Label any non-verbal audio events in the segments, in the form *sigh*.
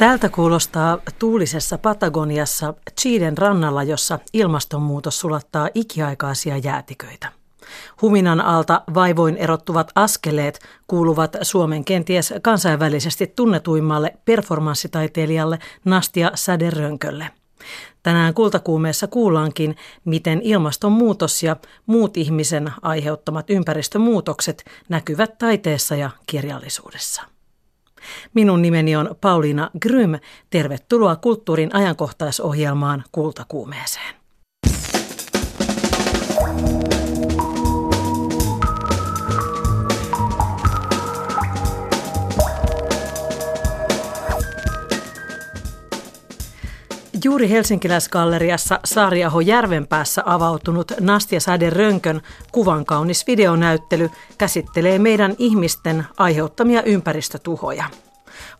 Tältä kuulostaa tuulisessa Patagoniassa Chilen rannalla, jossa ilmastonmuutos sulattaa ikiaikaisia jäätiköitä. Huminan alta vaivoin erottuvat askeleet kuuluvat Suomen kenties kansainvälisesti tunnetuimmalle performanssitaiteilijalle Nastia Säderönkölle. Tänään kultakuumeessa kuullaankin, miten ilmastonmuutos ja muut ihmisen aiheuttamat ympäristömuutokset näkyvät taiteessa ja kirjallisuudessa. Minun nimeni on Pauliina Grym. Tervetuloa kulttuurin ajankohtaisohjelmaan Kultakuumeeseen. Juuri Helsinkiläisgalleriassa Saariaho Järvenpäässä avautunut Nastia Sade Rönkön kuvan kaunis videonäyttely käsittelee meidän ihmisten aiheuttamia ympäristötuhoja.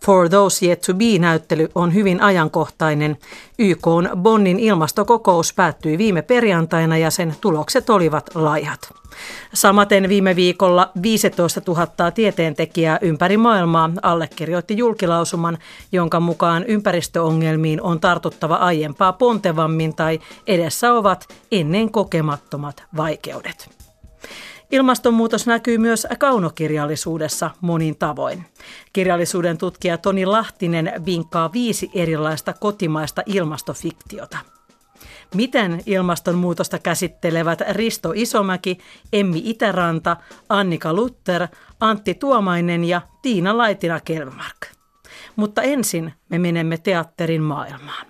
For Those Yet to Be-näyttely on hyvin ajankohtainen. YK on Bonnin ilmastokokous päättyi viime perjantaina ja sen tulokset olivat laihat. Samaten viime viikolla 15 000 tieteentekijää ympäri maailmaa allekirjoitti julkilausuman, jonka mukaan ympäristöongelmiin on tartuttava aiempaa pontevammin tai edessä ovat ennen kokemattomat vaikeudet. Ilmastonmuutos näkyy myös kaunokirjallisuudessa monin tavoin. Kirjallisuuden tutkija Toni Lahtinen vinkkaa viisi erilaista kotimaista ilmastofiktiota. Miten ilmastonmuutosta käsittelevät Risto Isomäki, Emmi Itäranta, Annika Luther, Antti Tuomainen ja Tiina Laitina-Kelmark. Mutta ensin me menemme teatterin maailmaan.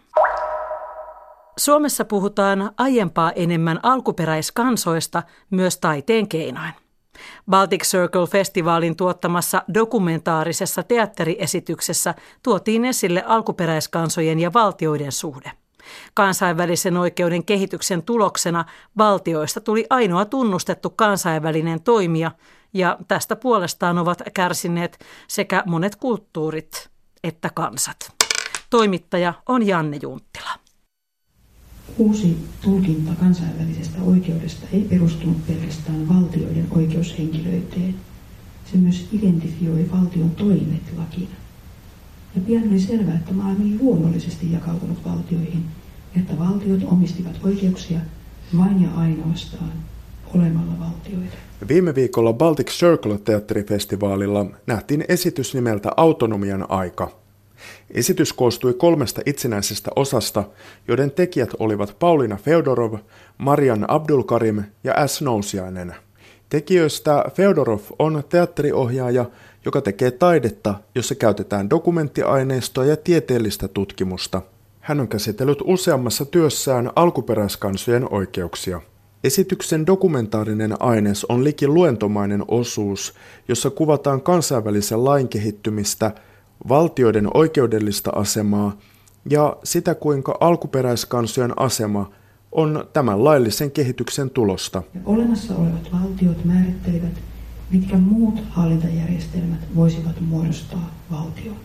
Suomessa puhutaan aiempaa enemmän alkuperäiskansoista myös taiteen keinoin. Baltic Circle-festivaalin tuottamassa dokumentaarisessa teatteriesityksessä tuotiin esille alkuperäiskansojen ja valtioiden suhde. Kansainvälisen oikeuden kehityksen tuloksena valtioista tuli ainoa tunnustettu kansainvälinen toimija, ja tästä puolestaan ovat kärsineet sekä monet kulttuurit että kansat. Toimittaja on Janne Junttila. Uusi tulkinta kansainvälisestä oikeudesta ei perustunut pelkästään valtioiden oikeushenkilöiteen. Se myös identifioi valtion toimet lakina. Ja pian oli selvää, että maailma oli luonnollisesti jakautunut valtioihin, että valtiot omistivat oikeuksia vain ja ainoastaan olemalla valtioita. Viime viikolla Baltic Circle-teatterifestivaalilla nähtiin esitys nimeltä Autonomian aika – Esitys koostui kolmesta itsenäisestä osasta, joiden tekijät olivat Paulina Feodorov, Marian Abdulkarim ja S. Nousiainen. Tekijöistä Feodorov on teatteriohjaaja, joka tekee taidetta, jossa käytetään dokumenttiaineistoa ja tieteellistä tutkimusta. Hän on käsitellyt useammassa työssään alkuperäiskansojen oikeuksia. Esityksen dokumentaarinen aines on liki luentomainen osuus, jossa kuvataan kansainvälisen lain kehittymistä – valtioiden oikeudellista asemaa ja sitä, kuinka alkuperäiskansojen asema on tämän laillisen kehityksen tulosta. Olemassa olevat valtiot määrittelivät, mitkä muut hallintajärjestelmät voisivat muodostaa valtion.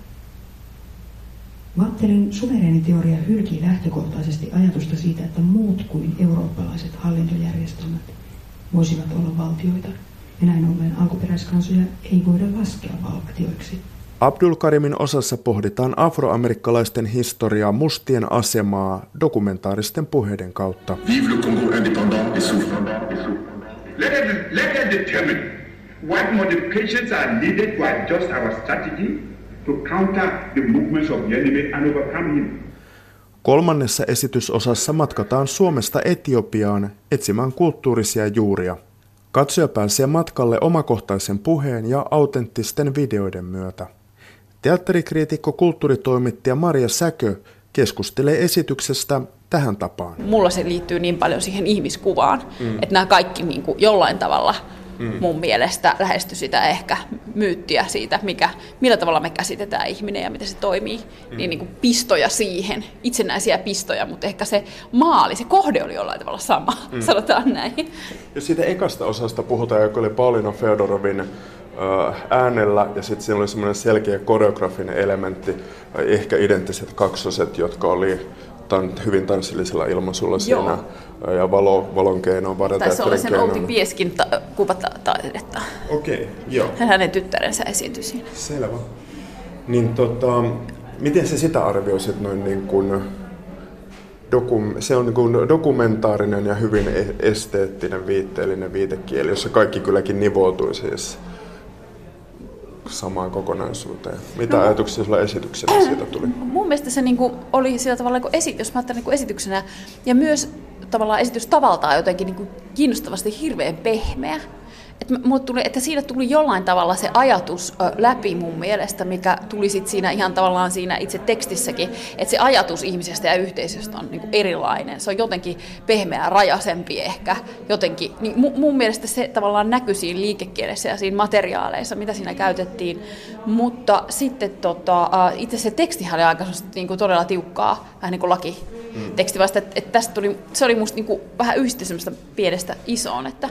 Vattelin suvereeniteoria hylkii lähtökohtaisesti ajatusta siitä, että muut kuin eurooppalaiset hallintojärjestelmät voisivat olla valtioita, ja näin ollen alkuperäiskansoja ei voida laskea valtioiksi. Abdul-Karimin osassa pohditaan afroamerikkalaisten historiaa mustien asemaa dokumentaaristen puheiden kautta. Vive le Congo indépendant et souffrant. Let us, let us determine what modifications are needed to adjust our strategy to counter the movements of the enemy and overcome him. Kolmannessa esitysosassa matkataan Suomesta Etiopiaan etsimään kulttuurisia juuria. Katsoja pääsee matkalle omakohtaisen puheen ja autenttisten videoiden myötä. Teatterikriitikko, kulttuuritoimittaja Maria Säkö keskustelee esityksestä tähän tapaan. Mulla se liittyy niin paljon siihen ihmiskuvaan, mm. että nämä kaikki niin kuin jollain tavalla mm. mun mielestä lähesty sitä ehkä myyttiä siitä, mikä, millä tavalla me käsitetään ihminen ja miten se toimii, mm. niin, niin kuin pistoja siihen, itsenäisiä pistoja, mutta ehkä se maali, se kohde oli jollain tavalla sama, mm. *laughs* sanotaan näin. Jos siitä ekasta osasta puhutaan, joka oli Paulina Feodorovin äänellä ja sitten siinä oli semmoinen selkeä koreografinen elementti, ehkä identtiset kaksoset, jotka oli tan, hyvin tanssillisella ilmaisulla siinä ja valo, valon keinoin, Taisi olla sen Outi Pieskin ta- kuvataidetta. Okei, okay, joo. Hänen tyttärensä esityi siinä. Selvä. Niin tota, Miten se sitä arvioisit noin niin kuin dokum, se on niin kuin dokumentaarinen ja hyvin e- esteettinen viitteellinen viitekieli, jossa kaikki kylläkin nivoutuu siis samaan kokonaisuuteen. Mitä no, ajatuksia sulla esityksenä siitä tuli? *clears throat* Mun mielestä se niin kuin oli sillä tavalla, kun esi- jos mä ajattelen niin esityksenä, ja myös tavallaan esitys tavaltaan jotenkin niin kuin kiinnostavasti hirveän pehmeä. Että, tuli, että siinä tuli jollain tavalla se ajatus läpi mun mielestä, mikä tuli sit siinä ihan tavallaan siinä itse tekstissäkin, että se ajatus ihmisestä ja yhteisöstä on niinku erilainen. Se on jotenkin pehmeä, rajasempi ehkä. Jotenkin, niin mun mielestä se tavallaan näkyi siinä liikekielessä ja siinä materiaaleissa, mitä siinä käytettiin. Mutta sitten tota, itse se tekstihän oli aika niinku todella tiukkaa, vähän niin kuin laki mm. teksti vasta, että, että tästä tuli, se oli musta niinku vähän yhdisty semmoista pienestä isoon, että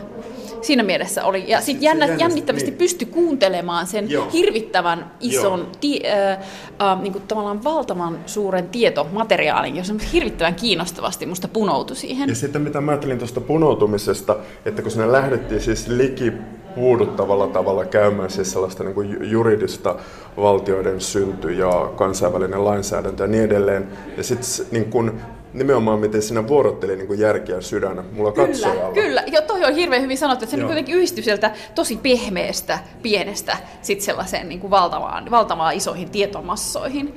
siinä mielessä oli. Ja sitten jännä, jännittävästi niin. pystyi kuuntelemaan sen Joo. hirvittävän ison, ti, äh, äh, niin kuin tavallaan valtavan suuren tietomateriaalin, jos on hirvittävän kiinnostavasti musta punoutui siihen. Ja sitten mitä mä ajattelin tuosta punoutumisesta, että kun sinne lähdettiin siis liki puuduttavalla tavalla käymään siis sellaista niin kuin juridista valtioiden synty ja kansainvälinen lainsäädäntö ja niin edelleen. Ja sitten niin kuin nimenomaan miten sinä vuorotteli niin järkeä sydänä mulla katsojalla. Kyllä, kyllä. Jo, toi on hirveän hyvin sanottu, että se niin kuitenkin yhdistyi sieltä tosi pehmeästä, pienestä sit sellaiseen niin kuin valtavaan, valtavaan isoihin tietomassoihin,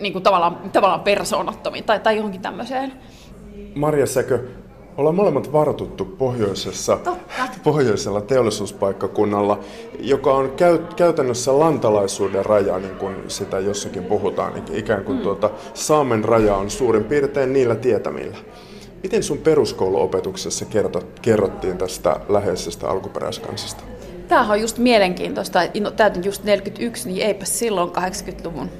niin kuin tavallaan, tavallaan persoonattomiin tai, tai johonkin tämmöiseen. Marja Säkö, Ollaan molemmat vartuttu pohjoisessa, pohjoisella teollisuuspaikkakunnalla, joka on käy, käytännössä lantalaisuuden raja, niin kuin sitä jossakin puhutaan. Ikään kuin mm. tuota, Saamen raja on suurin piirtein niillä tietämillä. Miten sun peruskouluopetuksessa kerto, kerrottiin tästä läheisestä alkuperäiskansasta? Tämähän on just mielenkiintoista. No, täytin just 41, niin eipä silloin 80-luvun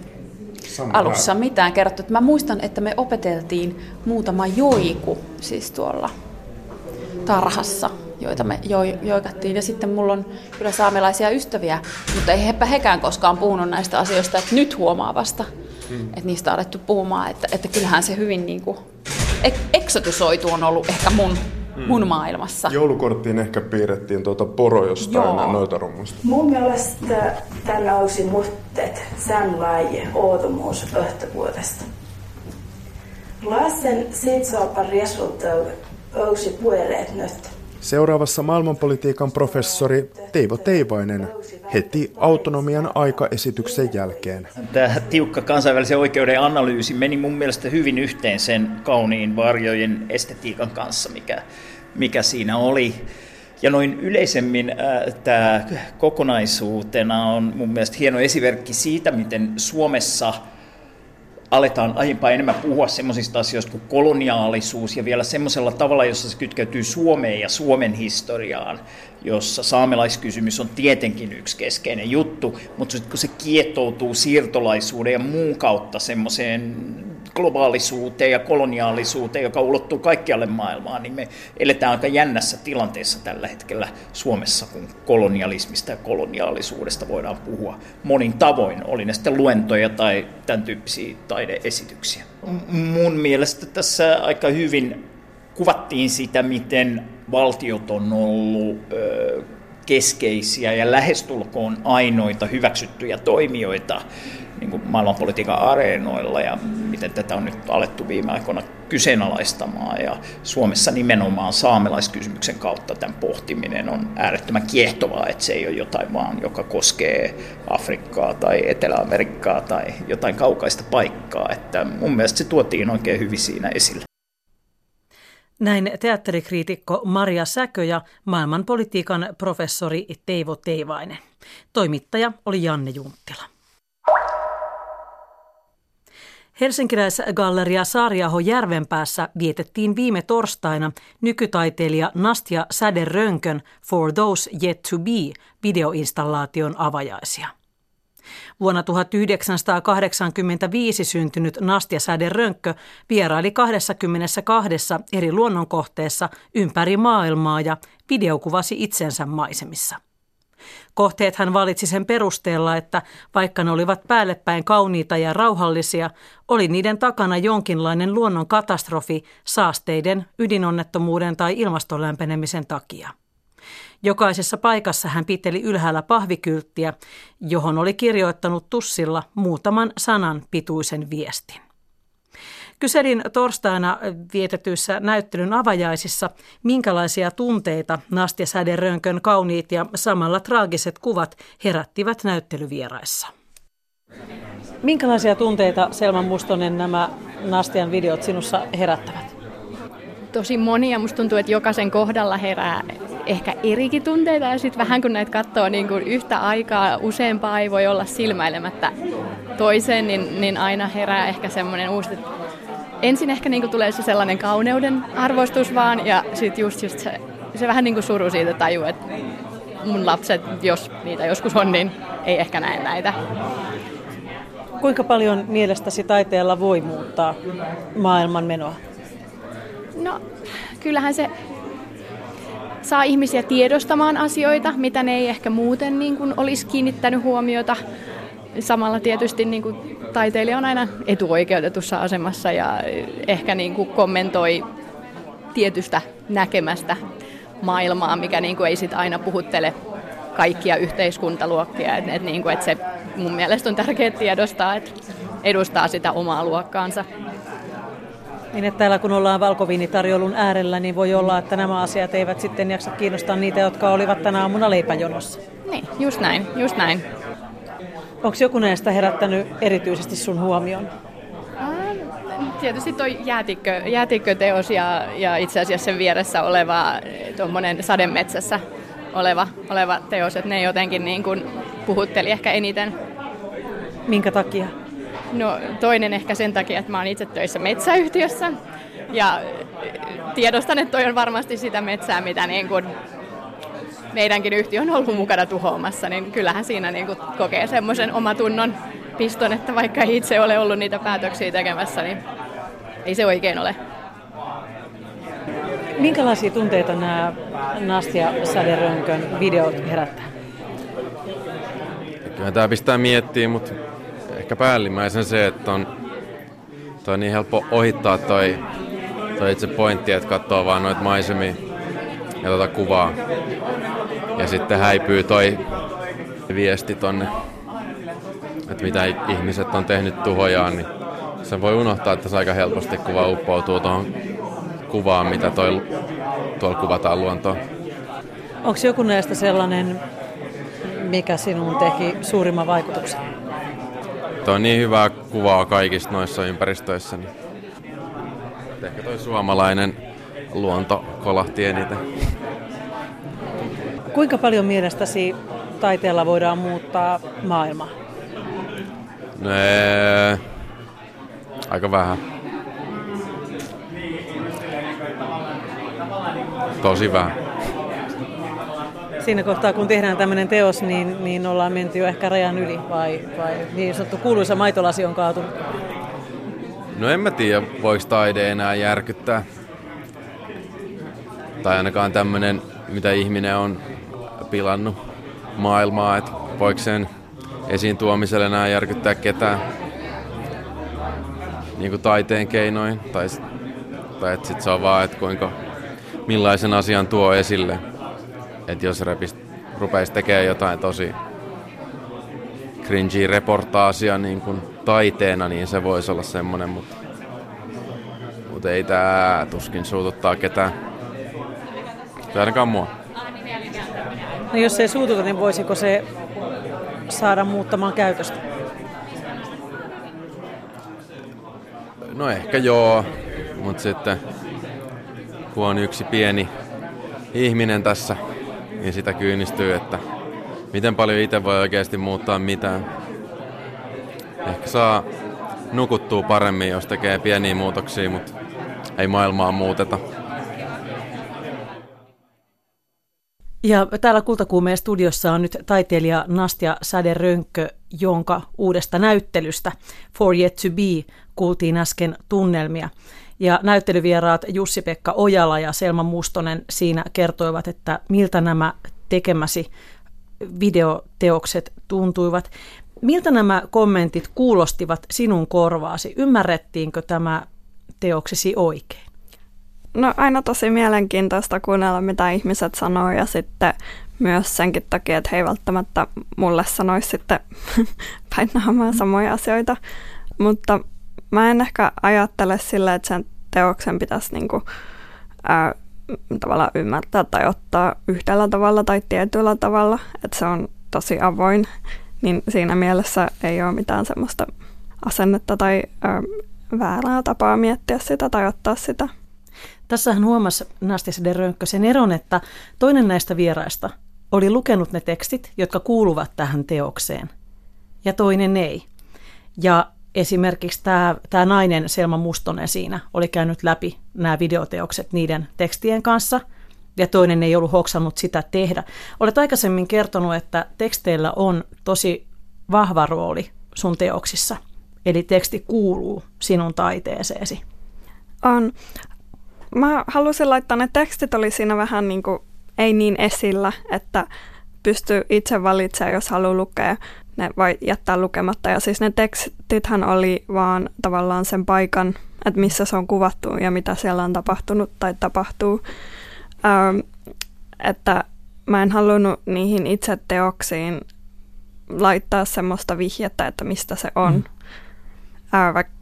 Sama alussa mitään kerrottu. Mä muistan, että me opeteltiin muutama joiku siis tuolla tarhassa, joita me jo, joikattiin. Ja sitten mulla on kyllä saamelaisia ystäviä, mutta ei hepä hekään koskaan puhunut näistä asioista, että nyt huomaa vasta, hmm. että niistä on alettu puhumaan. Että, että kyllähän se hyvin niin kuin, eksotisoitu on ollut ehkä mun mm. mun maailmassa. Joulukorttiin ehkä piirrettiin tuota poro jostain noita rummusta. Mun mielestä tällä olisi muutteet samlaje ootomuus öhtövuodesta. Lasten sitsoapa resultat olisi puoleet nyt. Seuraavassa maailmanpolitiikan professori Teivo Teivainen heti autonomian aikaesityksen jälkeen. Tämä tiukka kansainvälisen oikeuden analyysi meni mun mielestä hyvin yhteen sen kauniin varjojen estetiikan kanssa, mikä, mikä siinä oli. Ja noin yleisemmin äh, tämä kokonaisuutena on mun mielestä hieno esimerkki siitä, miten Suomessa – aletaan aiempaa enemmän puhua semmoisista asioista kuin koloniaalisuus ja vielä semmoisella tavalla, jossa se kytkeytyy Suomeen ja Suomen historiaan, jossa saamelaiskysymys on tietenkin yksi keskeinen juttu, mutta sitten kun se kietoutuu siirtolaisuuden ja muun kautta semmoiseen globaalisuuteen ja koloniaalisuuteen, joka ulottuu kaikkialle maailmaan, niin me eletään aika jännässä tilanteessa tällä hetkellä Suomessa, kun kolonialismista ja koloniaalisuudesta voidaan puhua monin tavoin, oli ne sitten luentoja tai tämän tyyppisiä taideesityksiä. Mun mielestä tässä aika hyvin kuvattiin sitä, miten valtiot on ollut keskeisiä ja lähestulkoon ainoita hyväksyttyjä toimijoita niin kuin maailmanpolitiikan areenoilla ja miten tätä on nyt alettu viime aikoina kyseenalaistamaan. Ja Suomessa nimenomaan saamelaiskysymyksen kautta tämän pohtiminen on äärettömän kiehtovaa, että se ei ole jotain vaan, joka koskee Afrikkaa tai Etelä-Amerikkaa tai jotain kaukaista paikkaa. Että mun mielestä se tuotiin oikein hyvin siinä esille. Näin teatterikriitikko Maria Säkö ja maailmanpolitiikan professori Teivo Teivainen. Toimittaja oli Janne Junttila. Helsinkiläisgalleria Saariaho Järvenpäässä vietettiin viime torstaina nykytaiteilija Nastia Säde Rönkön For Those Yet to Be videoinstallaation avajaisia. Vuonna 1985 syntynyt Nastia Säde Rönkkö vieraili 22 eri luonnonkohteessa ympäri maailmaa ja videokuvasi itsensä maisemissa. Kohteet hän valitsi sen perusteella, että vaikka ne olivat päällepäin kauniita ja rauhallisia, oli niiden takana jonkinlainen luonnon katastrofi saasteiden, ydinonnettomuuden tai ilmaston lämpenemisen takia. Jokaisessa paikassa hän piteli ylhäällä pahvikylttiä, johon oli kirjoittanut tussilla muutaman sanan pituisen viestin. Kyselin torstaina vietetyissä näyttelyn avajaisissa, minkälaisia tunteita Nastia Säderönkön kauniit ja samalla traagiset kuvat herättivät näyttelyvieraissa. Minkälaisia tunteita, Selman Mustonen, nämä Nastian videot sinussa herättävät? Tosi monia. Musta tuntuu, että jokaisen kohdalla herää ehkä erikin tunteita ja sitten vähän kun näitä katsoo niin kuin yhtä aikaa, useampaa ei voi olla silmäilemättä toiseen, niin, niin aina herää ehkä semmoinen uusi, että ensin ehkä niin kuin tulee se sellainen kauneuden arvostus vaan ja sitten just, just se, se vähän niin kuin suru siitä tajuu, että mun lapset, jos niitä joskus on, niin ei ehkä näe näitä. Kuinka paljon mielestäsi taiteella voi muuttaa maailman menoa? No, kyllähän se saa ihmisiä tiedostamaan asioita, mitä ne ei ehkä muuten niin kuin olisi kiinnittänyt huomiota. Samalla tietysti niin kuin taiteilija on aina etuoikeutetussa asemassa ja ehkä niin kuin kommentoi tietystä näkemästä maailmaa, mikä niin kuin ei sit aina puhuttele kaikkia yhteiskuntaluokkia. Et, et niin kuin, et se mun mielestä on tärkeää tiedostaa, että edustaa sitä omaa luokkaansa. Niin, että täällä kun ollaan valkoviinitarjoulun äärellä, niin voi olla, että nämä asiat eivät sitten jaksa kiinnostaa niitä, jotka olivat tänä aamuna leipäjonossa. Niin, just näin, just näin. Onko joku näistä herättänyt erityisesti sun huomion? Tietysti tuo jäätikkö, jäätikköteos ja, ja itse asiassa sen vieressä oleva tuommoinen sademetsässä oleva, oleva teos, että ne jotenkin niin kuin puhutteli ehkä eniten. Minkä takia? No toinen ehkä sen takia, että mä oon itse töissä metsäyhtiössä ja tiedostan, että toi on varmasti sitä metsää, mitä niin kuin meidänkin yhtiö on ollut mukana tuhoamassa, niin kyllähän siinä niin kuin kokee semmoisen omatunnon piston, että vaikka ei itse ole ollut niitä päätöksiä tekemässä, niin ei se oikein ole. Minkälaisia tunteita nämä Nastia Saderönkön videot herättää? Kyllä tämä pistää miettiä, mutta ehkä päällimmäisen se, että on, toi on niin helppo ohittaa toi, toi itse pointti, että katsoo vaan noita maisemia ja tuota kuvaa. Ja sitten häipyy toi viesti tonne, että mitä ihmiset on tehnyt tuhojaan, niin se voi unohtaa, että se aika helposti kuva uppoutuu tuohon kuvaan, mitä toi, tuolla kuvataan luontoon. Onko joku näistä sellainen, mikä sinun teki suurimman vaikutuksen? Tuo on niin hyvää kuvaa kaikista noissa ympäristöissä. Niin ehkä toi suomalainen luonto kolahti eniten. Kuinka paljon mielestäsi taiteella voidaan muuttaa maailmaa? No, aika vähän. Tosi vähän. Siinä kohtaa, kun tehdään tämmöinen teos, niin, niin ollaan menty jo ehkä rajan yli, vai, vai niin sanottu kuuluisa maitolasi on kaatunut? No en mä tiedä, voiko taide enää järkyttää. Tai ainakaan tämmöinen, mitä ihminen on pilannut maailmaa, että voiko sen esiin tuomiselle enää järkyttää ketään niin kuin taiteen keinoin. Tai, tai että sit se on vaan, että kuinka, millaisen asian tuo esille. Että jos repist, rupeisi tekemään jotain tosi cringy reportaasia niin kuin taiteena, niin se voisi olla semmoinen, mutta, mutta ei tämä tuskin suututtaa ketään. Tai ainakaan mua. No jos ei suututa, niin voisiko se saada muuttamaan käytöstä? No ehkä joo, mutta sitten kun on yksi pieni ihminen tässä, niin sitä kyynistyy, että miten paljon itse voi oikeasti muuttaa mitään. Ehkä saa nukuttua paremmin, jos tekee pieniä muutoksia, mutta ei maailmaa muuteta. Ja täällä Kultakuumeen studiossa on nyt taiteilija Nastia Säde-Rönkkö, jonka uudesta näyttelystä For Yet To Be kuultiin äsken tunnelmia. Ja näyttelyvieraat Jussi-Pekka Ojala ja Selma Mustonen siinä kertoivat, että miltä nämä tekemäsi videoteokset tuntuivat. Miltä nämä kommentit kuulostivat sinun korvaasi? Ymmärrettiinkö tämä teoksesi oikein? No aina tosi mielenkiintoista kuunnella, mitä ihmiset sanoo ja sitten myös senkin takia, että he ei välttämättä mulle sanoisi sitten *laughs* päin naamaa samoja asioita. Mutta mä en ehkä ajattele sillä, että sen teoksen pitäisi niinku, ää, tavallaan ymmärtää tai ottaa yhdellä tavalla tai tietyllä tavalla, että se on tosi avoin, niin siinä mielessä ei ole mitään semmoista asennetta tai ää, väärää tapaa miettiä sitä tai ottaa sitä. Tässähän huomasi Nastis de Rönkkö sen eron, että toinen näistä vieraista oli lukenut ne tekstit, jotka kuuluvat tähän teokseen, ja toinen ei. Ja esimerkiksi tämä, tämä nainen Selma Mustonen siinä oli käynyt läpi nämä videoteokset niiden tekstien kanssa, ja toinen ei ollut hoksannut sitä tehdä. Olet aikaisemmin kertonut, että teksteillä on tosi vahva rooli sun teoksissa, eli teksti kuuluu sinun taiteeseesi. On. Mä halusin laittaa ne tekstit oli siinä vähän niin kuin ei niin esillä, että pystyy itse valitsemaan, jos haluaa lukea, ne vai jättää lukematta. Ja siis ne tekstithän oli vaan tavallaan sen paikan, että missä se on kuvattu ja mitä siellä on tapahtunut tai tapahtuu. Ähm, että mä en halunnut niihin itse teoksiin laittaa semmoista vihjettä, että mistä se on. Mm. Äh, vaikka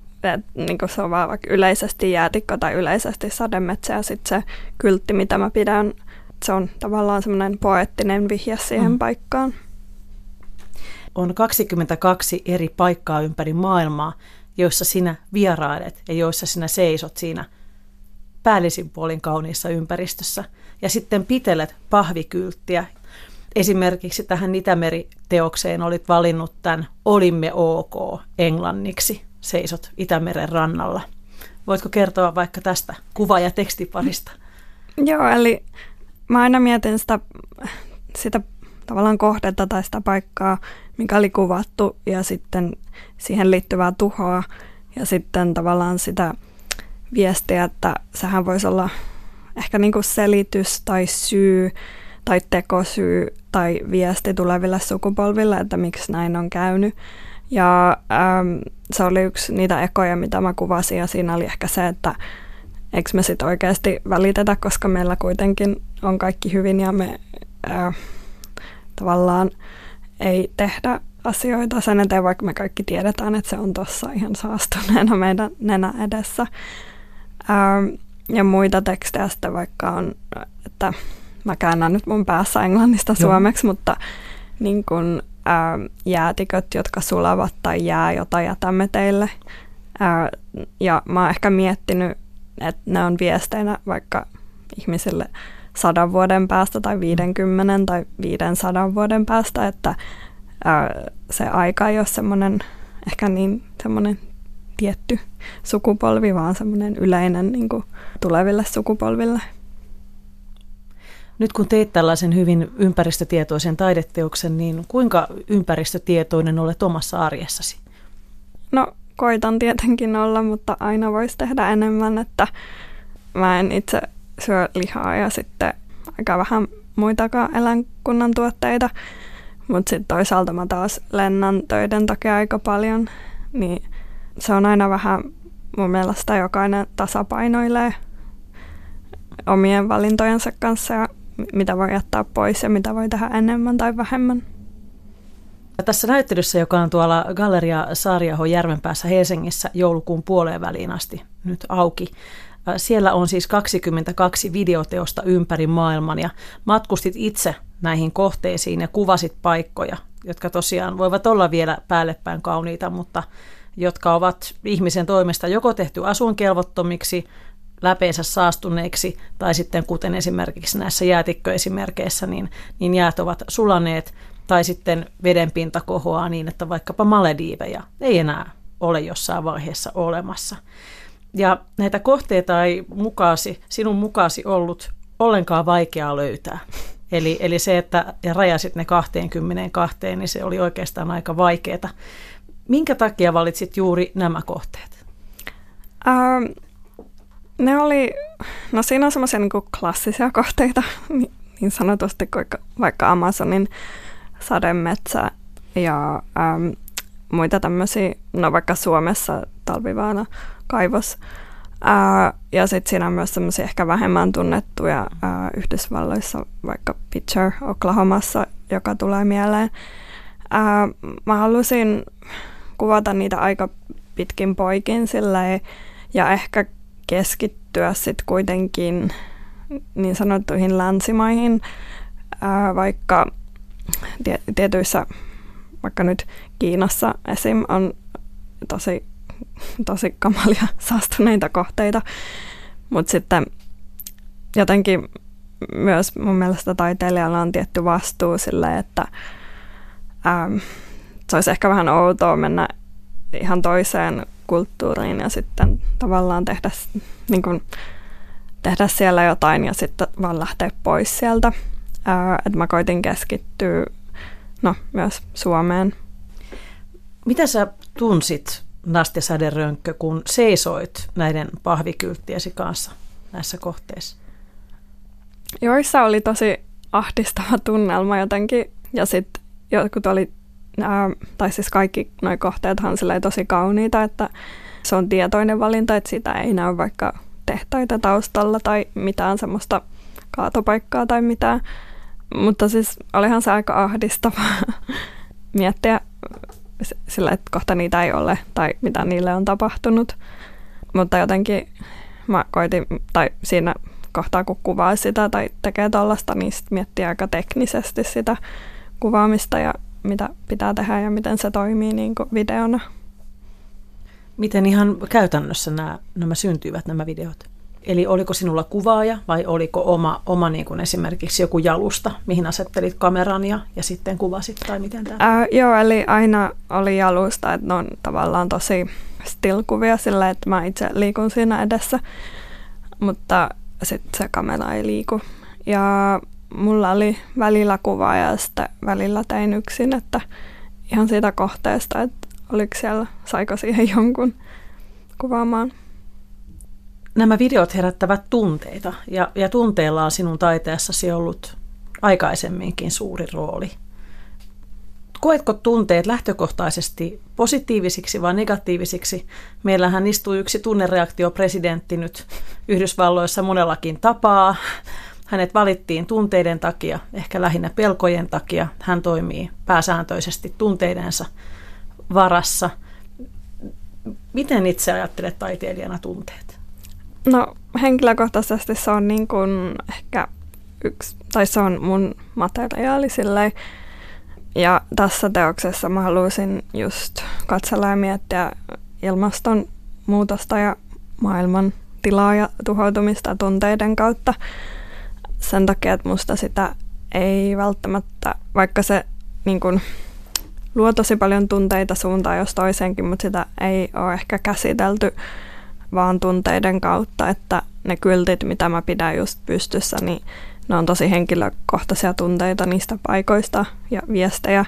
niin se on vaan vaikka yleisesti jäätikko tai yleisesti sademetsä ja sitten se kyltti, mitä mä pidän – se on tavallaan semmoinen poettinen vihje siihen mm. paikkaan. On 22 eri paikkaa ympäri maailmaa, joissa sinä vierailet ja joissa sinä seisot siinä päällisin puolin kauniissa ympäristössä. Ja sitten pitelet pahvikylttiä. Esimerkiksi tähän Itämeri-teokseen olit valinnut tämän Olimme ok englanniksi. Seisot Itämeren rannalla. Voitko kertoa vaikka tästä kuva- ja tekstiparista? Joo, eli mä aina mietin sitä, sitä tavallaan kohdetta tai sitä paikkaa, mikä oli kuvattu ja sitten siihen liittyvää tuhoa ja sitten tavallaan sitä viestiä, että sehän voisi olla ehkä niin kuin selitys tai syy tai tekosyy tai viesti tuleville sukupolville, että miksi näin on käynyt. Ja ähm, se oli yksi niitä ekoja, mitä mä kuvasin ja siinä oli ehkä se, että eikö me sitten oikeasti välitetä, koska meillä kuitenkin on kaikki hyvin ja me ää, tavallaan ei tehdä asioita sen eteen, vaikka me kaikki tiedetään, että se on tuossa ihan saastuneena meidän nenä edessä. Ää, ja muita tekstejä sitten vaikka on, että mä käännän nyt mun päässä englannista Joo. suomeksi, mutta niin kun, ää, jäätiköt, jotka sulavat tai jää, jota jätämme teille. Ää, ja mä oon ehkä miettinyt että ne on viesteinä vaikka ihmisille sadan vuoden päästä tai 50 tai 500 vuoden päästä, että ää, se aika ei ole semmoinen ehkä niin semmoinen tietty sukupolvi, vaan semmoinen yleinen niin kuin tuleville sukupolville. Nyt kun teit tällaisen hyvin ympäristötietoisen taideteoksen, niin kuinka ympäristötietoinen olet omassa arjessasi? No koitan tietenkin olla, mutta aina voisi tehdä enemmän, että mä en itse syö lihaa ja sitten aika vähän muitakaan eläinkunnan tuotteita, mutta sitten toisaalta mä taas lennän töiden takia aika paljon, niin se on aina vähän mun mielestä jokainen tasapainoilee omien valintojensa kanssa ja mitä voi jättää pois ja mitä voi tehdä enemmän tai vähemmän. Tässä näyttelyssä, joka on tuolla Galleria Saariaho Järvenpäässä Helsingissä joulukuun puoleen väliin asti nyt auki, siellä on siis 22 videoteosta ympäri maailman ja matkustit itse näihin kohteisiin ja kuvasit paikkoja, jotka tosiaan voivat olla vielä päällepäin kauniita, mutta jotka ovat ihmisen toimesta joko tehty asuinkelvottomiksi, läpeensä saastuneiksi tai sitten kuten esimerkiksi näissä jäätikköesimerkeissä, niin, niin jäät ovat sulaneet tai sitten vedenpinta kohoaa niin, että vaikkapa Malediiveja ei enää ole jossain vaiheessa olemassa. Ja näitä kohteita ei mukaasi, sinun mukaasi ollut ollenkaan vaikeaa löytää. Eli, eli se, että ja rajasit ne 22, niin se oli oikeastaan aika vaikeaa. Minkä takia valitsit juuri nämä kohteet? Ähm, ne oli, no siinä on semmoisia niin klassisia kohteita, niin sanotusti, vaikka Amazonin sademetsä ja äm, muita tämmöisiä, no vaikka Suomessa talvivaana kaivos, Ää, ja sitten siinä on myös semmoisia ehkä vähemmän tunnettuja ää, Yhdysvalloissa, vaikka Pitcher Oklahomassa, joka tulee mieleen. Ää, mä halusin kuvata niitä aika pitkin poikin silleen, ja ehkä keskittyä sitten kuitenkin niin sanottuihin länsimaihin, vaikka tietyissä, vaikka nyt Kiinassa esim. on tosi, tosi kamalia saastuneita kohteita, mutta sitten jotenkin myös mun mielestä taiteilijalla on tietty vastuu sille, että ää, se olisi ehkä vähän outoa mennä ihan toiseen kulttuuriin ja sitten tavallaan tehdä, niin kuin, tehdä siellä jotain ja sitten vaan lähteä pois sieltä. että mä koitin keskittyä no, myös Suomeen. Mitä sä tunsit, Nastja Säderönkkö, kun seisoit näiden pahvikylttiesi kanssa näissä kohteissa? Joissa oli tosi ahdistava tunnelma jotenkin ja sitten jotkut oli ää, tai siis kaikki nuo kohteethan on tosi kauniita, että se on tietoinen valinta, että sitä ei näy vaikka tehtaita taustalla tai mitään semmoista kaatopaikkaa tai mitään. Mutta siis olihan se aika ahdistavaa *laughs* miettiä sillä, että kohta niitä ei ole tai mitä niille on tapahtunut. Mutta jotenkin mä koitin, tai siinä kohtaa kun kuvaa sitä tai tekee tuollaista, niin sit miettii aika teknisesti sitä kuvaamista ja mitä pitää tehdä ja miten se toimii niin kuin videona. Miten ihan käytännössä nämä, nämä syntyivät nämä videot? Eli oliko sinulla kuvaaja vai oliko oma, oma niin kuin esimerkiksi joku jalusta, mihin asettelit kameran ja, ja sitten kuvasit tai miten tämä? Ää, joo, eli aina oli jalusta, että ne on tavallaan tosi still-kuvia sillä, että mä itse liikun siinä edessä, mutta sitten se kamera ei liiku. Ja mulla oli välillä kuva ja sitten välillä tein yksin, että ihan siitä kohteesta, että oliko siellä, saiko siihen *laughs* jonkun kuvaamaan. Nämä videot herättävät tunteita ja, ja tunteella on sinun taiteessasi ollut aikaisemminkin suuri rooli. Koetko tunteet lähtökohtaisesti positiivisiksi vai negatiivisiksi? Meillähän istuu yksi tunnereaktiopresidentti nyt Yhdysvalloissa monellakin tapaa. Hänet valittiin tunteiden takia, ehkä lähinnä pelkojen takia. Hän toimii pääsääntöisesti tunteidensa varassa. Miten itse ajattelet taiteilijana tunteet? No henkilökohtaisesti se on niin kuin ehkä yksi, tai se on mun materiaali silleen. Ja tässä teoksessa mä haluaisin just katsella ja miettiä ilmastonmuutosta ja maailman tilaa ja tuhoutumista tunteiden kautta sen takia, että musta sitä ei välttämättä, vaikka se niin kun, luo tosi paljon tunteita suuntaan jos toiseenkin, mutta sitä ei ole ehkä käsitelty vaan tunteiden kautta, että ne kyltit, mitä mä pidän just pystyssä, niin ne on tosi henkilökohtaisia tunteita niistä paikoista ja viestejä.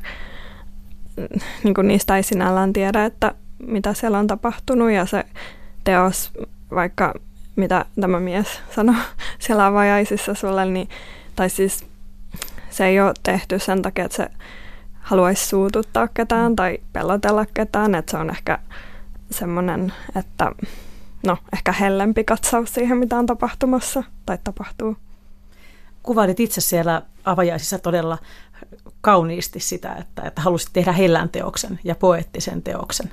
Niin kuin niistä ei sinällään tiedä, että mitä siellä on tapahtunut ja se teos, vaikka mitä tämä mies sanoi *laughs* siellä avajaisissa sulle, niin, tai siis se ei ole tehty sen takia, että se haluaisi suututtaa ketään tai pelotella ketään, että se on ehkä semmoinen, että no ehkä hellempi katsaus siihen, mitä on tapahtumassa tai tapahtuu. Kuvailit itse siellä avajaisissa todella kauniisti sitä, että, että halusit tehdä hellän teoksen ja poettisen teoksen.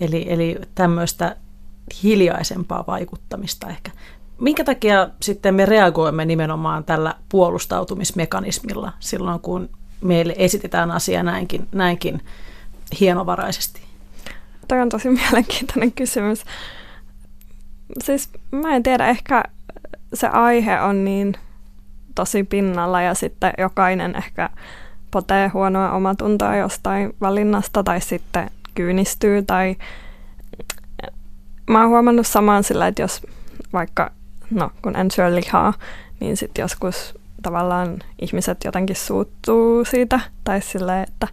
Eli, eli tämmöistä hiljaisempaa vaikuttamista ehkä. Minkä takia sitten me reagoimme nimenomaan tällä puolustautumismekanismilla silloin, kun meille esitetään asia näinkin, näinkin hienovaraisesti? Toi on tosi *laughs* mielenkiintoinen kysymys. Siis mä en tiedä, ehkä se aihe on niin tosi pinnalla ja sitten jokainen ehkä potee huonoa omatuntoa jostain valinnasta tai sitten kyynistyy tai mä oon huomannut samaan sillä, että jos vaikka, no kun en syö lihaa, niin sitten joskus tavallaan ihmiset jotenkin suuttuu siitä, tai sillä, että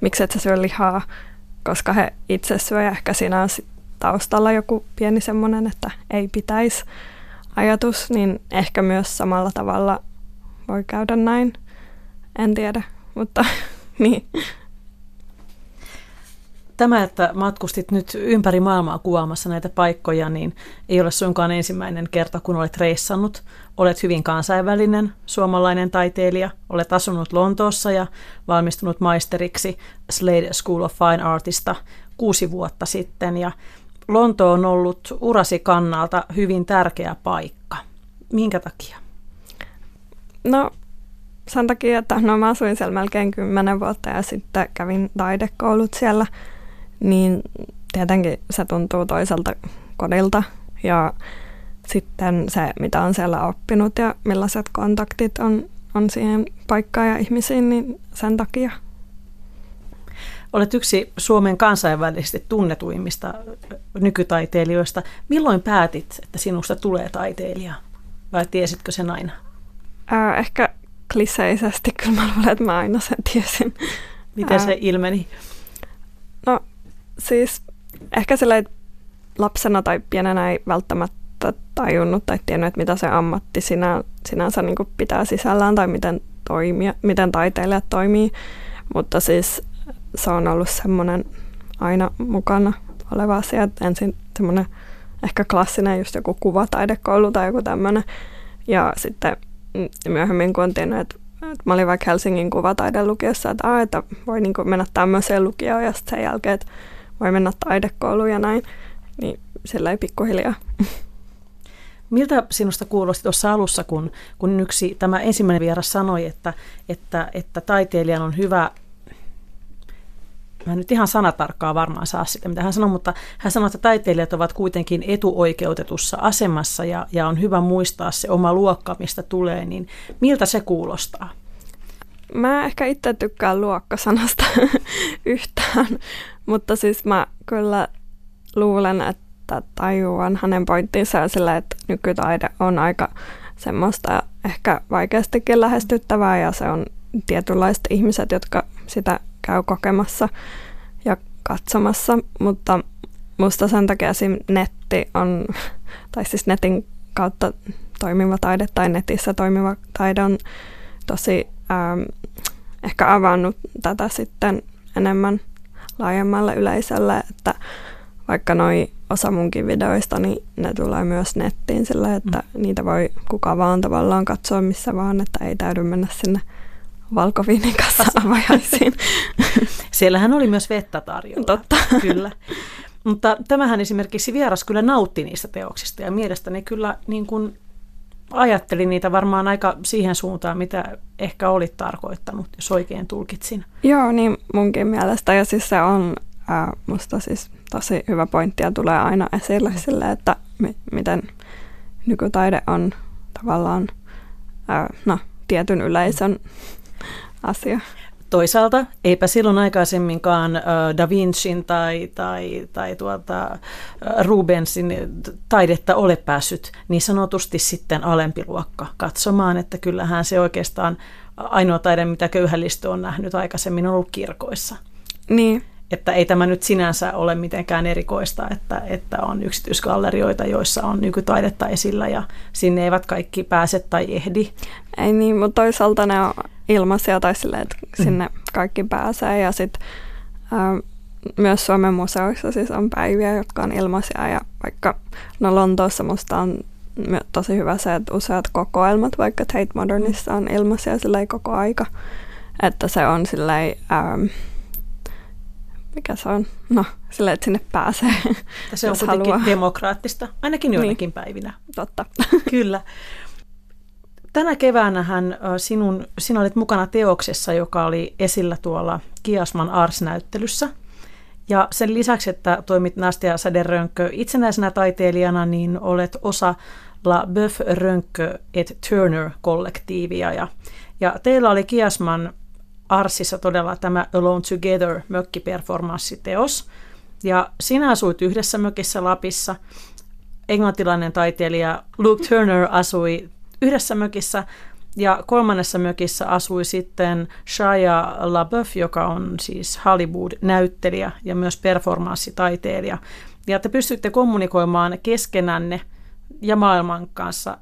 miksi et sä syö lihaa, koska he itse syö, ja ehkä siinä on taustalla joku pieni semmoinen, että ei pitäisi ajatus, niin ehkä myös samalla tavalla voi käydä näin. En tiedä, mutta *laughs* niin. Tämä, että matkustit nyt ympäri maailmaa kuvaamassa näitä paikkoja, niin ei ole suinkaan ensimmäinen kerta, kun olet reissannut. Olet hyvin kansainvälinen suomalainen taiteilija. Olet asunut Lontoossa ja valmistunut maisteriksi Slade School of Fine Artista kuusi vuotta sitten. Ja Lonto on ollut urasi kannalta hyvin tärkeä paikka. Minkä takia? No sen takia, että no mä asuin siellä melkein kymmenen vuotta ja sitten kävin taidekoulut siellä, niin tietenkin se tuntuu toiselta kodilta ja sitten se, mitä on siellä oppinut ja millaiset kontaktit on, on siihen paikkaan ja ihmisiin, niin sen takia. Olet yksi Suomen kansainvälisesti tunnetuimmista nykytaiteilijoista. Milloin päätit, että sinusta tulee taiteilija? Vai tiesitkö sen aina? Ää, ehkä kliseisesti, kyllä mä luulen, että mä aina sen tiesin. Miten Ää, se ilmeni? Siis ehkä sillä lapsena tai pienenä ei välttämättä tajunnut tai tiennyt, että mitä se ammatti sinä, sinänsä niin pitää sisällään tai miten, toimia, miten taiteilijat toimii. Mutta siis se on ollut semmoinen aina mukana oleva asia, että ensin semmoinen ehkä klassinen just joku kuvataidekoulu tai joku tämmöinen. Ja sitten myöhemmin, kun on tiennyt, että, että mä olin vaikka Helsingin kuvataidelukiossa, että, että voi niin mennä tämmöiseen lukioon ja sitten sen jälkeen, että voi mennä taidekouluun ja näin, niin sillä ei pikkuhiljaa. Miltä sinusta kuulosti tuossa alussa, kun, kun yksi tämä ensimmäinen vieras sanoi, että, että, että taiteilijan on hyvä mä en nyt ihan sanatarkkaa varmaan saa sitä, mitä hän sanoi, mutta hän sanoi, että taiteilijat ovat kuitenkin etuoikeutetussa asemassa ja, ja on hyvä muistaa se oma luokka, mistä tulee, niin miltä se kuulostaa? Mä ehkä itse tykkään luokkasanasta *laughs* yhtään, mutta siis mä kyllä luulen, että tajuan hänen pointtinsa sillä, että nykytaide on aika semmoista ehkä vaikeastikin lähestyttävää ja se on tietynlaiset ihmiset, jotka sitä käy kokemassa ja katsomassa, mutta musta sen takia esim. netti on, *laughs* tai siis netin kautta toimiva taide tai netissä toimiva taide on tosi ähm, ehkä avannut tätä sitten enemmän laajemmalle yleisölle, että vaikka noi osa munkin videoista, niin ne tulee myös nettiin sillä, että mm. niitä voi kuka vaan tavallaan katsoa missä vaan, että ei täydy mennä sinne valkoviinin kanssa *laughs* avajaisiin. Siellähän oli myös vettä tarjolla. Totta. Kyllä. Mutta tämähän esimerkiksi vieras kyllä nautti niistä teoksista ja mielestäni kyllä niin kuin ajatteli niitä varmaan aika siihen suuntaan, mitä ehkä olit tarkoittanut, jos oikein tulkitsin. Joo, niin munkin mielestä. Ja siis se on äh, musta siis tosi hyvä pointti ja tulee aina esille sille, että mi- miten nykytaide on tavallaan äh, no, tietyn yleisön asia. Toisaalta eipä silloin aikaisemminkaan Da Vincin tai, tai, tai tuota, Rubensin taidetta ole päässyt niin sanotusti sitten alempi luokka katsomaan, että kyllähän se oikeastaan ainoa taide, mitä köyhällistö on nähnyt aikaisemmin, on ollut kirkoissa. Niin. Että ei tämä nyt sinänsä ole mitenkään erikoista, että, että on yksityisgallerioita, joissa on nykytaidetta esillä ja sinne eivät kaikki pääse tai ehdi. Ei niin, mutta toisaalta ne on ilmaisia tai silleen, että mm. sinne kaikki pääsee ja sitten myös Suomen museoissa siis on päiviä, jotka on ilmaisia ja vaikka no Lontoossa musta on tosi hyvä se, että useat kokoelmat, vaikka Tate Modernissa on ilmaisia silleen koko aika, että se on silleen, ähm, mikä se on, no silleen, että sinne pääsee. *laughs* Se on kuitenkin haluaa. demokraattista, ainakin joinakin niin. päivinä. Totta. *laughs* Kyllä. Tänä keväänähän sinun, sinä olit mukana teoksessa, joka oli esillä tuolla Kiasman Ars-näyttelyssä. Ja sen lisäksi, että toimit Nastia Säderönkö itsenäisenä taiteilijana, niin olet osa La Boeuf Rönkö et Turner-kollektiivia. Ja, ja teillä oli Kiasman Arsissa todella tämä Alone Together mökkiperformanssiteos. Ja sinä asuit yhdessä mökissä Lapissa. Englantilainen taiteilija Luke Turner asui yhdessä mökissä ja kolmannessa mökissä asui sitten Shia LaBeouf, joka on siis Hollywood-näyttelijä ja myös performanssitaiteilija. Ja te pystytte kommunikoimaan keskenänne ja maailman kanssa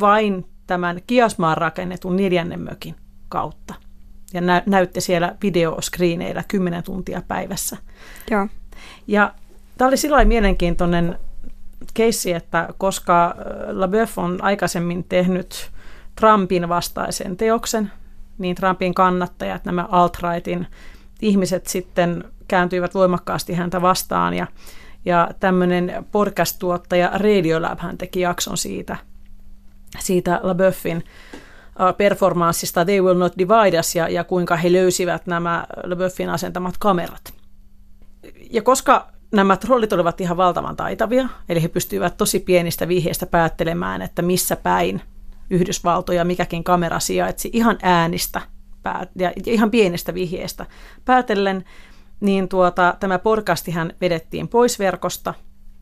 vain tämän Kiasmaan rakennetun neljännen mökin kautta. Ja nä- näytti siellä videoskriineillä 10 tuntia päivässä. Joo. Ja tämä oli sillä mielenkiintoinen keissi, että koska LaBeouf on aikaisemmin tehnyt Trumpin vastaisen teoksen, niin Trumpin kannattajat, nämä alt-rightin ihmiset sitten kääntyivät voimakkaasti häntä vastaan ja, ja tämmöinen podcast-tuottaja Radiolab hän teki jakson siitä, siitä LaBeoufin performanssista They Will Not Divide Us ja, ja kuinka he löysivät nämä LaBeoufin asentamat kamerat. Ja koska nämä trollit olivat ihan valtavan taitavia, eli he pystyivät tosi pienistä vihjeistä päättelemään, että missä päin Yhdysvaltoja mikäkin kamera sijaitsi ihan äänistä ja ihan pienistä vihjeistä päätellen, niin tuota, tämä podcastihan vedettiin pois verkosta,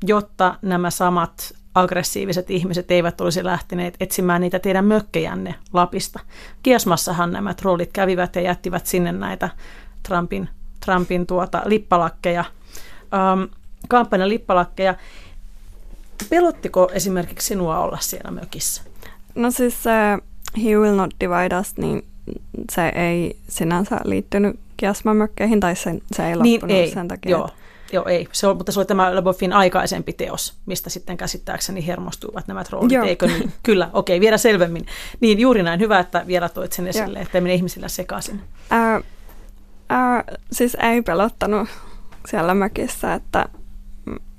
jotta nämä samat aggressiiviset ihmiset eivät olisi lähteneet etsimään niitä teidän mökkejänne Lapista. Kiasmassahan nämä trollit kävivät ja jättivät sinne näitä Trumpin, Trumpin tuota, lippalakkeja, ähm, kampanjan lippalakkeja. Pelottiko esimerkiksi sinua olla siellä mökissä? No siis se uh, He Will Not Divide Us, niin se ei sinänsä liittynyt kiasmamökkeihin, tai se, se ei niin loppunut niin ei, sen takia. Joo. Joo, ei. Se on, mutta se oli tämä Leboffin aikaisempi teos, mistä sitten käsittääkseni hermostuivat nämä trollit, Joo. eikö niin? *laughs* Kyllä, okei, okay, vielä selvemmin. Niin juuri näin, hyvä, että vielä toit sen esille, Joo. että mene ihmisillä sekaisin. Ää, ää, siis ei pelottanut siellä mökissä, että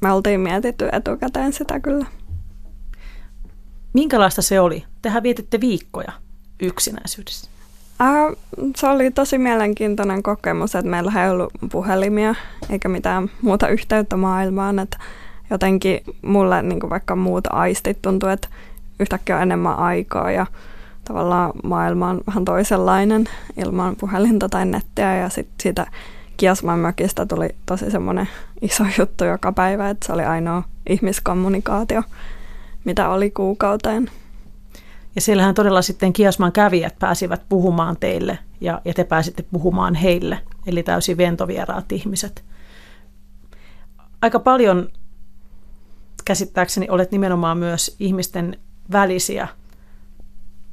me oltiin mietitty etukäteen sitä kyllä. Minkälaista se oli? Tehän vietitte viikkoja yksinäisyydessä. Äh, se oli tosi mielenkiintoinen kokemus, että meillä ei ollut puhelimia eikä mitään muuta yhteyttä maailmaan. Että jotenkin mulle niin vaikka muut aistit tuntuu, että yhtäkkiä on enemmän aikaa ja tavallaan maailma on vähän toisenlainen ilman puhelinta tai nettiä ja sitten siitä Kiasman mökistä tuli tosi semmoinen iso juttu joka päivä, että se oli ainoa ihmiskommunikaatio, mitä oli kuukauteen. Ja siellähän todella sitten Kiasman kävijät pääsivät puhumaan teille ja, ja te pääsitte puhumaan heille, eli täysin ventovieraat ihmiset. Aika paljon käsittääkseni olet nimenomaan myös ihmisten välisiä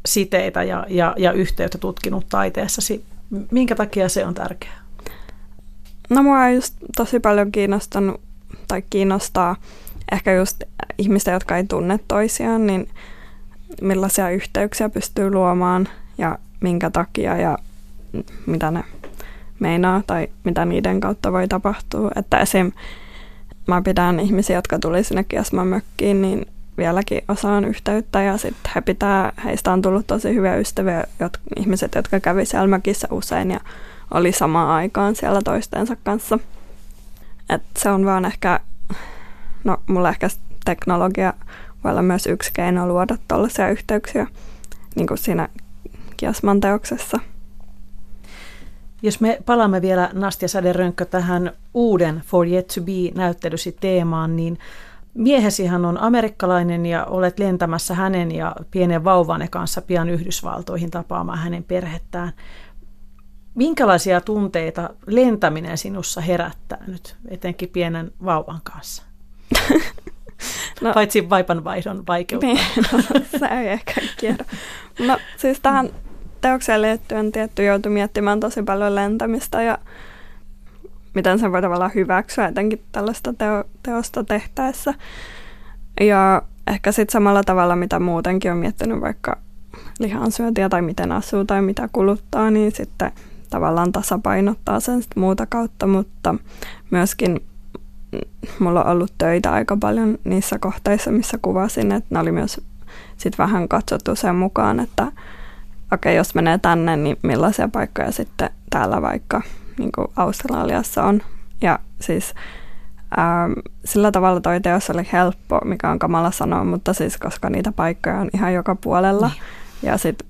siteitä ja, ja, ja yhteyttä tutkinut taiteessasi. Minkä takia se on tärkeää? No mua on just tosi paljon kiinnostanut tai kiinnostaa ehkä just ihmistä, jotka ei tunne toisiaan, niin millaisia yhteyksiä pystyy luomaan ja minkä takia ja mitä ne meinaa tai mitä niiden kautta voi tapahtua. Että esim. mä pidän ihmisiä, jotka tuli sinne Kiasman mökkiin, niin vieläkin osaan yhteyttä ja sitten he pitää, heistä on tullut tosi hyviä ystäviä, jot, ihmiset, jotka kävi siellä mökissä usein ja oli samaan aikaan siellä toistensa kanssa. Et se on vaan ehkä, no mulla ehkä teknologia voi olla myös yksi keino luoda tällaisia yhteyksiä, niin kuin siinä Kiasman teoksessa. Jos me palaamme vielä Nastia Säderönkkö tähän uuden For Yet to Be-näyttelysi teemaan, niin miehesihan on amerikkalainen ja olet lentämässä hänen ja pienen vauvane kanssa pian Yhdysvaltoihin tapaamaan hänen perhettään. Minkälaisia tunteita lentäminen sinussa herättää nyt, etenkin pienen vauvan kanssa? *laughs* No, Paitsi vaipanvaihdon vaikeutta. Niin, no, se ei ehkä kierro. No siis tähän teokseen liittyen tietty joutui miettimään tosi paljon lentämistä ja miten sen voi tavallaan hyväksyä etenkin tällaista teo, teosta tehtäessä. Ja ehkä sitten samalla tavalla, mitä muutenkin on miettinyt vaikka lihansyöntiä tai miten asuu tai mitä kuluttaa, niin sitten tavallaan tasapainottaa sen sit muuta kautta, mutta myöskin mulla on ollut töitä aika paljon niissä kohteissa, missä kuvasin, että ne oli myös sit vähän katsottu sen mukaan, että okei, okay, jos menee tänne, niin millaisia paikkoja sitten täällä vaikka niin Australiassa on. Ja siis ää, sillä tavalla toi teos oli helppo, mikä on kamala sanoa, mutta siis koska niitä paikkoja on ihan joka puolella. Niin. Ja sitten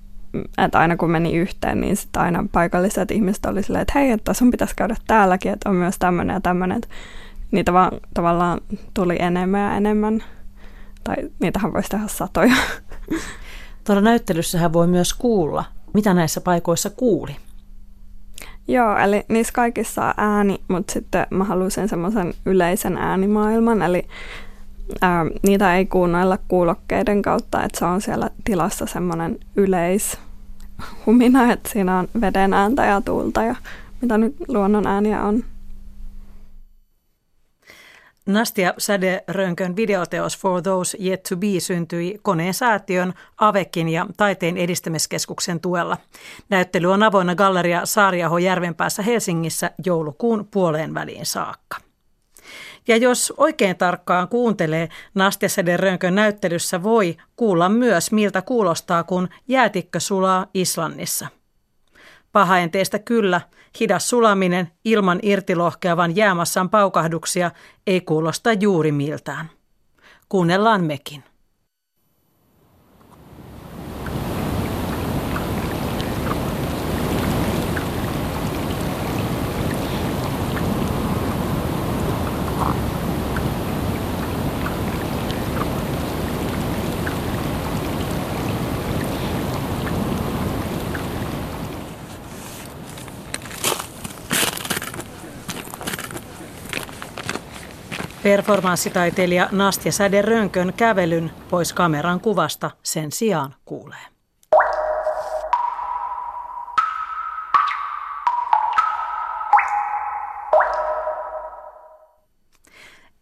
että aina kun meni yhteen, niin sitten aina paikalliset ihmiset oli silleen, että hei, että sun pitäisi käydä täälläkin, että on myös tämmöinen ja tämmöinen niitä vaan tavallaan tuli enemmän ja enemmän. Tai niitähän voisi tehdä satoja. *laughs* Tuolla näyttelyssähän voi myös kuulla, mitä näissä paikoissa kuuli. Joo, eli niissä kaikissa on ääni, mutta sitten mä halusin semmoisen yleisen äänimaailman, eli ää, niitä ei kuunnella kuulokkeiden kautta, että se on siellä tilassa semmoinen yleis, humina, että siinä on veden ääntä ja tuulta ja mitä nyt luonnon ääniä on. Nastia Säde-Rönkön videoteos For Those Yet to Be syntyi koneen säätiön, Avekin ja Taiteen edistämiskeskuksen tuella. Näyttely on avoinna galleria Saariaho Järvenpäässä Helsingissä joulukuun puoleen väliin saakka. Ja jos oikein tarkkaan kuuntelee, Nastia Säde-Rönkön näyttelyssä voi kuulla myös, miltä kuulostaa, kun jäätikkö sulaa Islannissa – Pahaenteistä kyllä, hidas sulaminen ilman irtilohkeavan jäämassan paukahduksia ei kuulosta juuri miltään. Kuunnellaan mekin. Performanssitaiteilija Nastja Säde Rönkön kävelyn pois kameran kuvasta sen sijaan kuulee.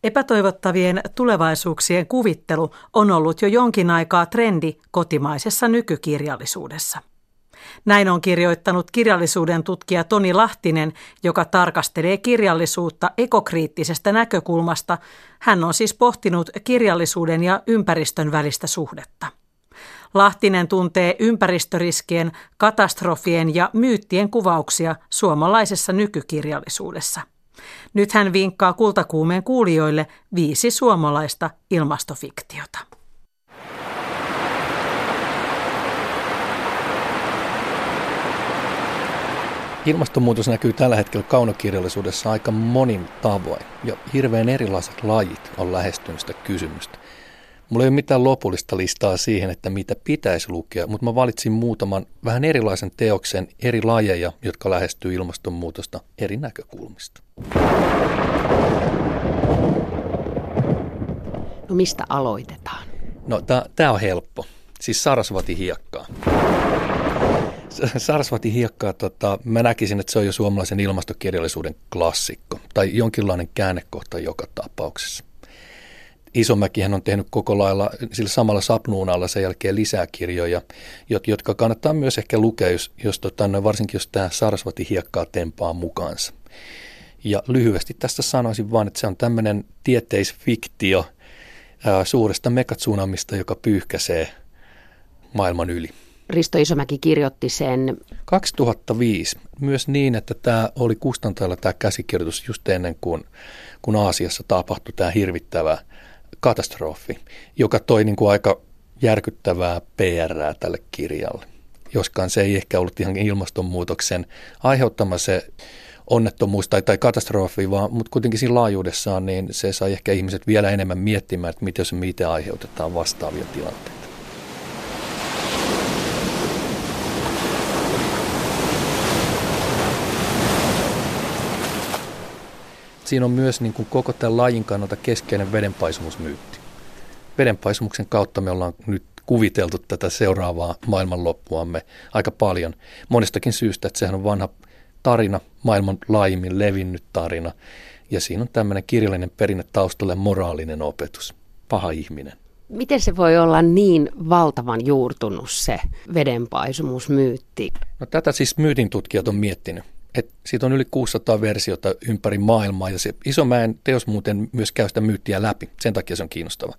Epätoivottavien tulevaisuuksien kuvittelu on ollut jo jonkin aikaa trendi kotimaisessa nykykirjallisuudessa. Näin on kirjoittanut kirjallisuuden tutkija Toni Lahtinen, joka tarkastelee kirjallisuutta ekokriittisestä näkökulmasta. Hän on siis pohtinut kirjallisuuden ja ympäristön välistä suhdetta. Lahtinen tuntee ympäristöriskien, katastrofien ja myyttien kuvauksia suomalaisessa nykykirjallisuudessa. Nyt hän vinkkaa kultakuumeen kuulijoille viisi suomalaista ilmastofiktiota. Ilmastonmuutos näkyy tällä hetkellä kaunokirjallisuudessa aika monin tavoin ja hirveän erilaiset lajit on lähestynyt sitä kysymystä. Mulla ei ole mitään lopullista listaa siihen, että mitä pitäisi lukea, mutta mä valitsin muutaman vähän erilaisen teoksen eri lajeja, jotka lähestyy ilmastonmuutosta eri näkökulmista. No mistä aloitetaan? No tämä on helppo. Siis Sarasvati hiekkaa. Sarasvatin hiekkaa, tota, mä näkisin, että se on jo suomalaisen ilmastokirjallisuuden klassikko tai jonkinlainen käännekohta joka tapauksessa. Isomäkihän on tehnyt koko lailla sillä samalla sapnuunalla sen jälkeen lisää kirjoja, jotka kannattaa myös ehkä lukea, jos, jos tota, no varsinkin jos tämä Sarasvati hiekkaa tempaa mukaansa. Ja lyhyesti tästä sanoisin vain, että se on tämmöinen tieteisfiktio ää, suuresta megatsunamista, joka pyyhkäsee maailman yli. Risto Isomäki kirjoitti sen? 2005. Myös niin, että tämä oli kustantajalla tämä käsikirjoitus just ennen kuin kun Aasiassa tapahtui tämä hirvittävä katastrofi, joka toi niin kuin aika järkyttävää PR tälle kirjalle. Joskaan se ei ehkä ollut ihan ilmastonmuutoksen aiheuttama se onnettomuus tai, tai katastrofi, vaan, mutta kuitenkin siinä laajuudessaan niin se sai ehkä ihmiset vielä enemmän miettimään, että miten se miten aiheutetaan vastaavia tilanteita. Siinä on myös niin kuin koko tämän lajin kannalta keskeinen vedenpaisumusmyytti. Vedenpaisumuksen kautta me ollaan nyt kuviteltu tätä seuraavaa maailmanloppuamme aika paljon. Monestakin syystä, että sehän on vanha tarina, maailman laajimmin levinnyt tarina. Ja siinä on tämmöinen kirjallinen perinne taustalle moraalinen opetus. Paha ihminen. Miten se voi olla niin valtavan juurtunut se vedenpaisumusmyytti? No tätä siis myytin tutkijat on miettinyt että siitä on yli 600 versiota ympäri maailmaa ja se Isomäen teos muuten myös käy sitä myyttiä läpi. Sen takia se on kiinnostava.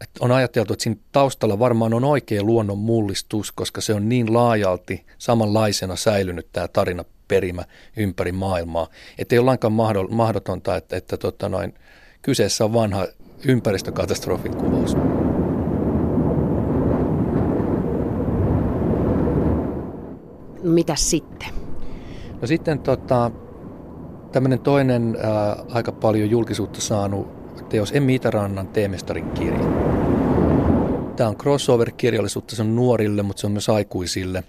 Et on ajateltu, että siinä taustalla varmaan on oikea luonnon mullistus, koska se on niin laajalti samanlaisena säilynyt tämä tarina perimä ympäri maailmaa, että ei ole lainkaan mahdotonta, että, että tota noin, kyseessä on vanha ympäristökatastrofin kuvaus. Mitä sitten? No sitten tota, tämmöinen toinen ää, aika paljon julkisuutta saanut teos Emmi Itärannan Teemestarin kirja. Tämä on crossover-kirjallisuutta, se on nuorille, mutta se on myös aikuisille.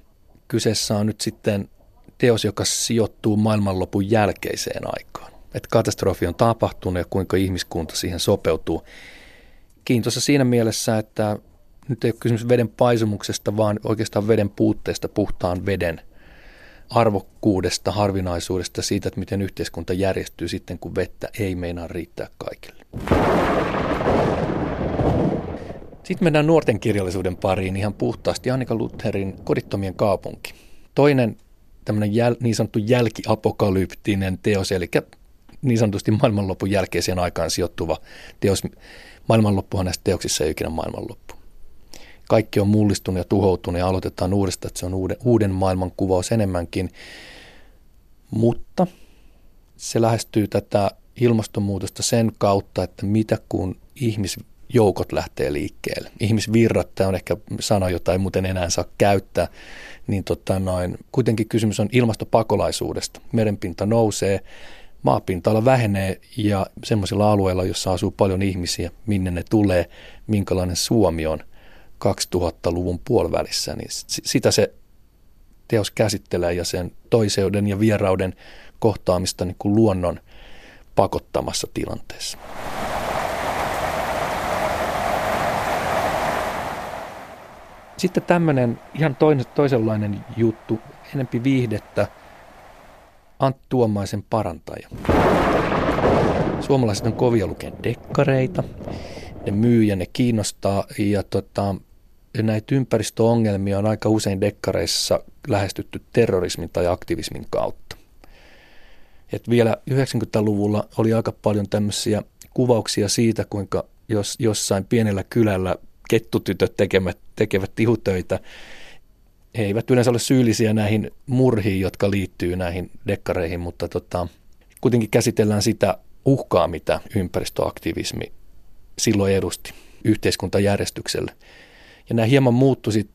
Kyseessä on nyt sitten teos, joka sijoittuu maailmanlopun jälkeiseen aikaan. Että katastrofi on tapahtunut ja kuinka ihmiskunta siihen sopeutuu. Kiintoisa siinä mielessä, että nyt ei ole kysymys veden paisumuksesta, vaan oikeastaan veden puutteesta, puhtaan veden arvokkuudesta, harvinaisuudesta, siitä, että miten yhteiskunta järjestyy sitten, kun vettä ei meinaa riittää kaikille. Sitten mennään nuorten kirjallisuuden pariin ihan puhtaasti. Annika Lutherin Kodittomien kaupunki. Toinen tämmöinen jäl, niin sanottu jälkiapokalyptinen teos, eli niin sanotusti maailmanlopun jälkeiseen aikaan sijoittuva teos. Maailmanloppuhan näissä teoksissa ei ikinä maailmanloppu. Kaikki on mullistunut ja tuhoutunut ja aloitetaan uudestaan, että se on uuden, uuden maailman kuvaus enemmänkin. Mutta se lähestyy tätä ilmastonmuutosta sen kautta, että mitä kun ihmisjoukot lähtee liikkeelle. Ihmisvirrat, tämä on ehkä sana, jota ei muuten enää saa käyttää, niin tota noin, kuitenkin kysymys on ilmastopakolaisuudesta. Merenpinta nousee, maapinta-ala vähenee ja semmoisilla alueilla, jossa asuu paljon ihmisiä, minne ne tulee, minkälainen Suomi on 2000-luvun puolivälissä, niin sitä se teos käsittelee ja sen toiseuden ja vierauden kohtaamista niin kuin luonnon pakottamassa tilanteessa. Sitten tämmöinen ihan toinen, toisenlainen juttu, enempi viihdettä, Antti Tuomaisen parantaja. Suomalaiset on kovia lukea dekkareita, ne myy ja ne kiinnostaa ja tota, näitä ympäristöongelmia on aika usein dekkareissa lähestytty terrorismin tai aktivismin kautta. Et vielä 90-luvulla oli aika paljon tämmöisiä kuvauksia siitä, kuinka jos, jossain pienellä kylällä kettutytöt tekevät, tekevät tihutöitä. He eivät yleensä ole syyllisiä näihin murhiin, jotka liittyy näihin dekkareihin, mutta tota, kuitenkin käsitellään sitä uhkaa, mitä ympäristöaktivismi silloin edusti yhteiskuntajärjestykselle. Ja nämä hieman muuttuivat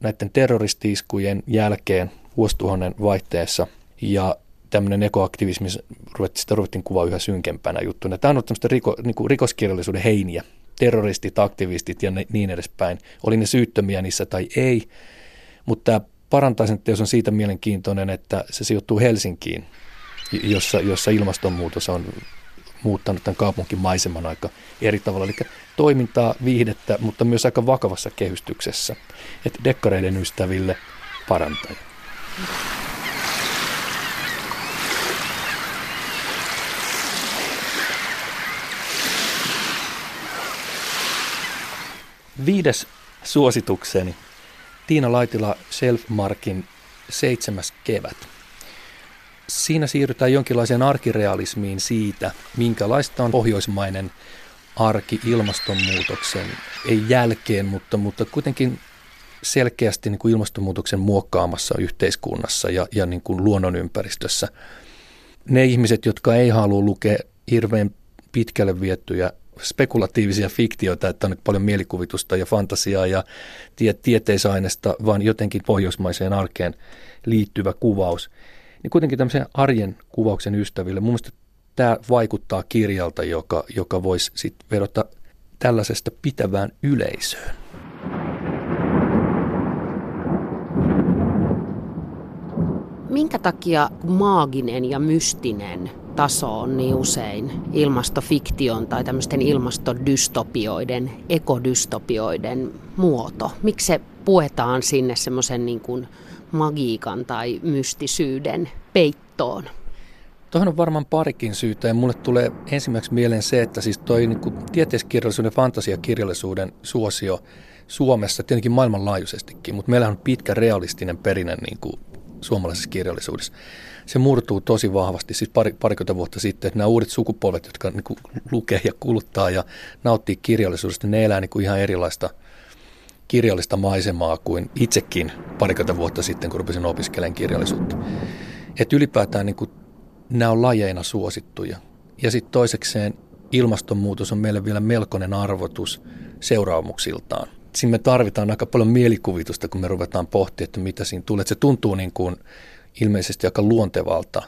näiden terroristiiskujen jälkeen vuosituhannen vaihteessa ja tämmöinen ekoaktivismi sitä ruvettiin kuvaa yhä synkempänä juttuna. Tämä on ollut tämmöistä riko, niin kuin rikoskirjallisuuden heiniä. Terroristit, aktivistit ja ne, niin edespäin. Oli ne syyttömiä niissä tai ei. Mutta tämä parantaisen teos on siitä mielenkiintoinen, että se sijoittuu Helsinkiin, jossa, jossa ilmastonmuutos on muuttanut tämän kaupunkimaiseman aika eri tavalla. Eli toimintaa, viihdettä, mutta myös aika vakavassa kehystyksessä. Että dekkareiden ystäville parantaja. Viides suositukseni. Tiina Laitila Selfmarkin seitsemäs kevät. Siinä siirrytään jonkinlaiseen arkirealismiin siitä, minkälaista on pohjoismainen arki ilmastonmuutoksen, ei jälkeen, mutta, mutta kuitenkin selkeästi niin kuin ilmastonmuutoksen muokkaamassa yhteiskunnassa ja, ja niin kuin luonnonympäristössä. Ne ihmiset, jotka ei halua lukea hirveän pitkälle viettyjä spekulatiivisia fiktioita, että on nyt paljon mielikuvitusta ja fantasiaa ja tie- vaan jotenkin pohjoismaiseen arkeen liittyvä kuvaus. Niin kuitenkin tämmöisen arjen kuvauksen ystäville, mun mielestä tämä vaikuttaa kirjalta, joka, joka voisi sitten vedota tällaisesta pitävään yleisöön. Minkä takia maaginen ja mystinen taso on niin usein ilmastofiktion tai tämmöisten ilmastodystopioiden, ekodystopioiden muoto? Miksi se puetaan sinne semmoisen niin magiikan tai mystisyyden peittoon? Tuohon on varmaan parikin syytä ja mulle tulee ensimmäiseksi mieleen se, että siis toi niin kuin tieteiskirjallisuuden ja fantasiakirjallisuuden suosio Suomessa, tietenkin maailmanlaajuisestikin, mutta meillä on pitkä realistinen perinne niin kuin suomalaisessa kirjallisuudessa. Se murtuu tosi vahvasti siis pari, parikymmentä vuotta sitten, että nämä uudet sukupolvet, jotka niin kuin lukee ja kuluttaa ja nauttii kirjallisuudesta, ne elää niin kuin ihan erilaista kirjallista maisemaa kuin itsekin parikymmentä vuotta sitten, kun rupesin opiskelemaan kirjallisuutta. Että ylipäätään niin kuin nämä on lajeina suosittuja. Ja sitten toisekseen ilmastonmuutos on meille vielä melkoinen arvotus seuraamuksiltaan. Siinä me tarvitaan aika paljon mielikuvitusta, kun me ruvetaan pohtimaan, että mitä siinä tulee. Se tuntuu niin kuin ilmeisesti aika luontevalta,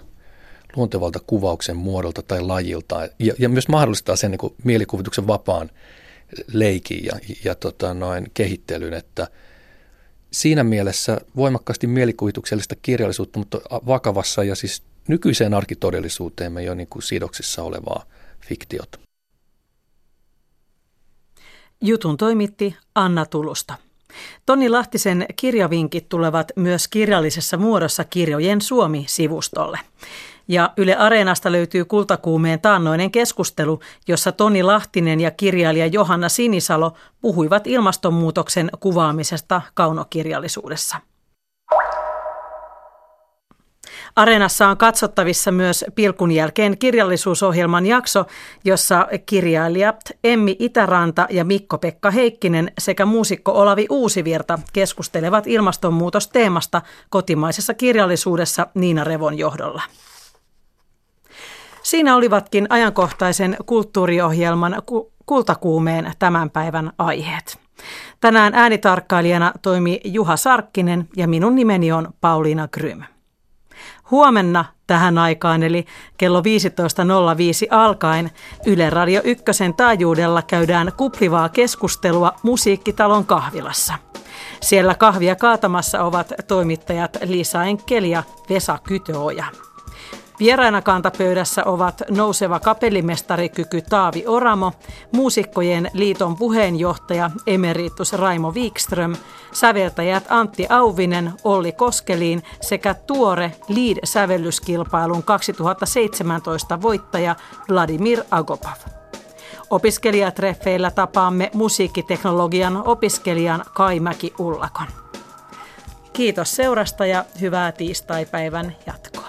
luontevalta kuvauksen muodolta tai lajilta. Ja, ja myös mahdollistaa sen niin kuin mielikuvituksen vapaan leikin ja, ja tota noin, kehittelyn, että siinä mielessä voimakkaasti mielikuvituksellista kirjallisuutta, mutta vakavassa ja siis nykyiseen arkitodellisuuteemme jo niin kuin sidoksissa olevaa fiktiota. Jutun toimitti Anna Tulusta. Toni Lahtisen kirjavinkit tulevat myös kirjallisessa muodossa Kirjojen Suomi-sivustolle. Ja Yle Areenasta löytyy kultakuumeen taannoinen keskustelu, jossa Toni Lahtinen ja kirjailija Johanna Sinisalo puhuivat ilmastonmuutoksen kuvaamisesta kaunokirjallisuudessa. Areenassa on katsottavissa myös Pilkun jälkeen kirjallisuusohjelman jakso, jossa kirjailijat Emmi Itäranta ja Mikko-Pekka Heikkinen sekä muusikko Olavi Uusivirta keskustelevat ilmastonmuutosteemasta kotimaisessa kirjallisuudessa Niina Revon johdolla. Siinä olivatkin ajankohtaisen kulttuuriohjelman kultakuumeen tämän päivän aiheet. Tänään äänitarkkailijana toimi Juha Sarkkinen ja minun nimeni on Pauliina Grym. Huomenna tähän aikaan, eli kello 15.05 alkaen, Yle Radio Ykkösen taajuudella käydään kuplivaa keskustelua Musiikkitalon kahvilassa. Siellä kahvia kaatamassa ovat toimittajat Liisa Enkel ja Vesa Kytöoja. Vieraina kantapöydässä ovat nouseva kapellimestarikyky Taavi Oramo, muusikkojen liiton puheenjohtaja emeritus Raimo Wikström, säveltäjät Antti Auvinen, Olli Koskeliin sekä tuore Lead-sävellyskilpailun 2017 voittaja Vladimir Agopov. Opiskelijatreffeillä tapaamme musiikkiteknologian opiskelijan Kaimäki Ullakon. Kiitos seurasta ja hyvää tiistaipäivän jatkoa.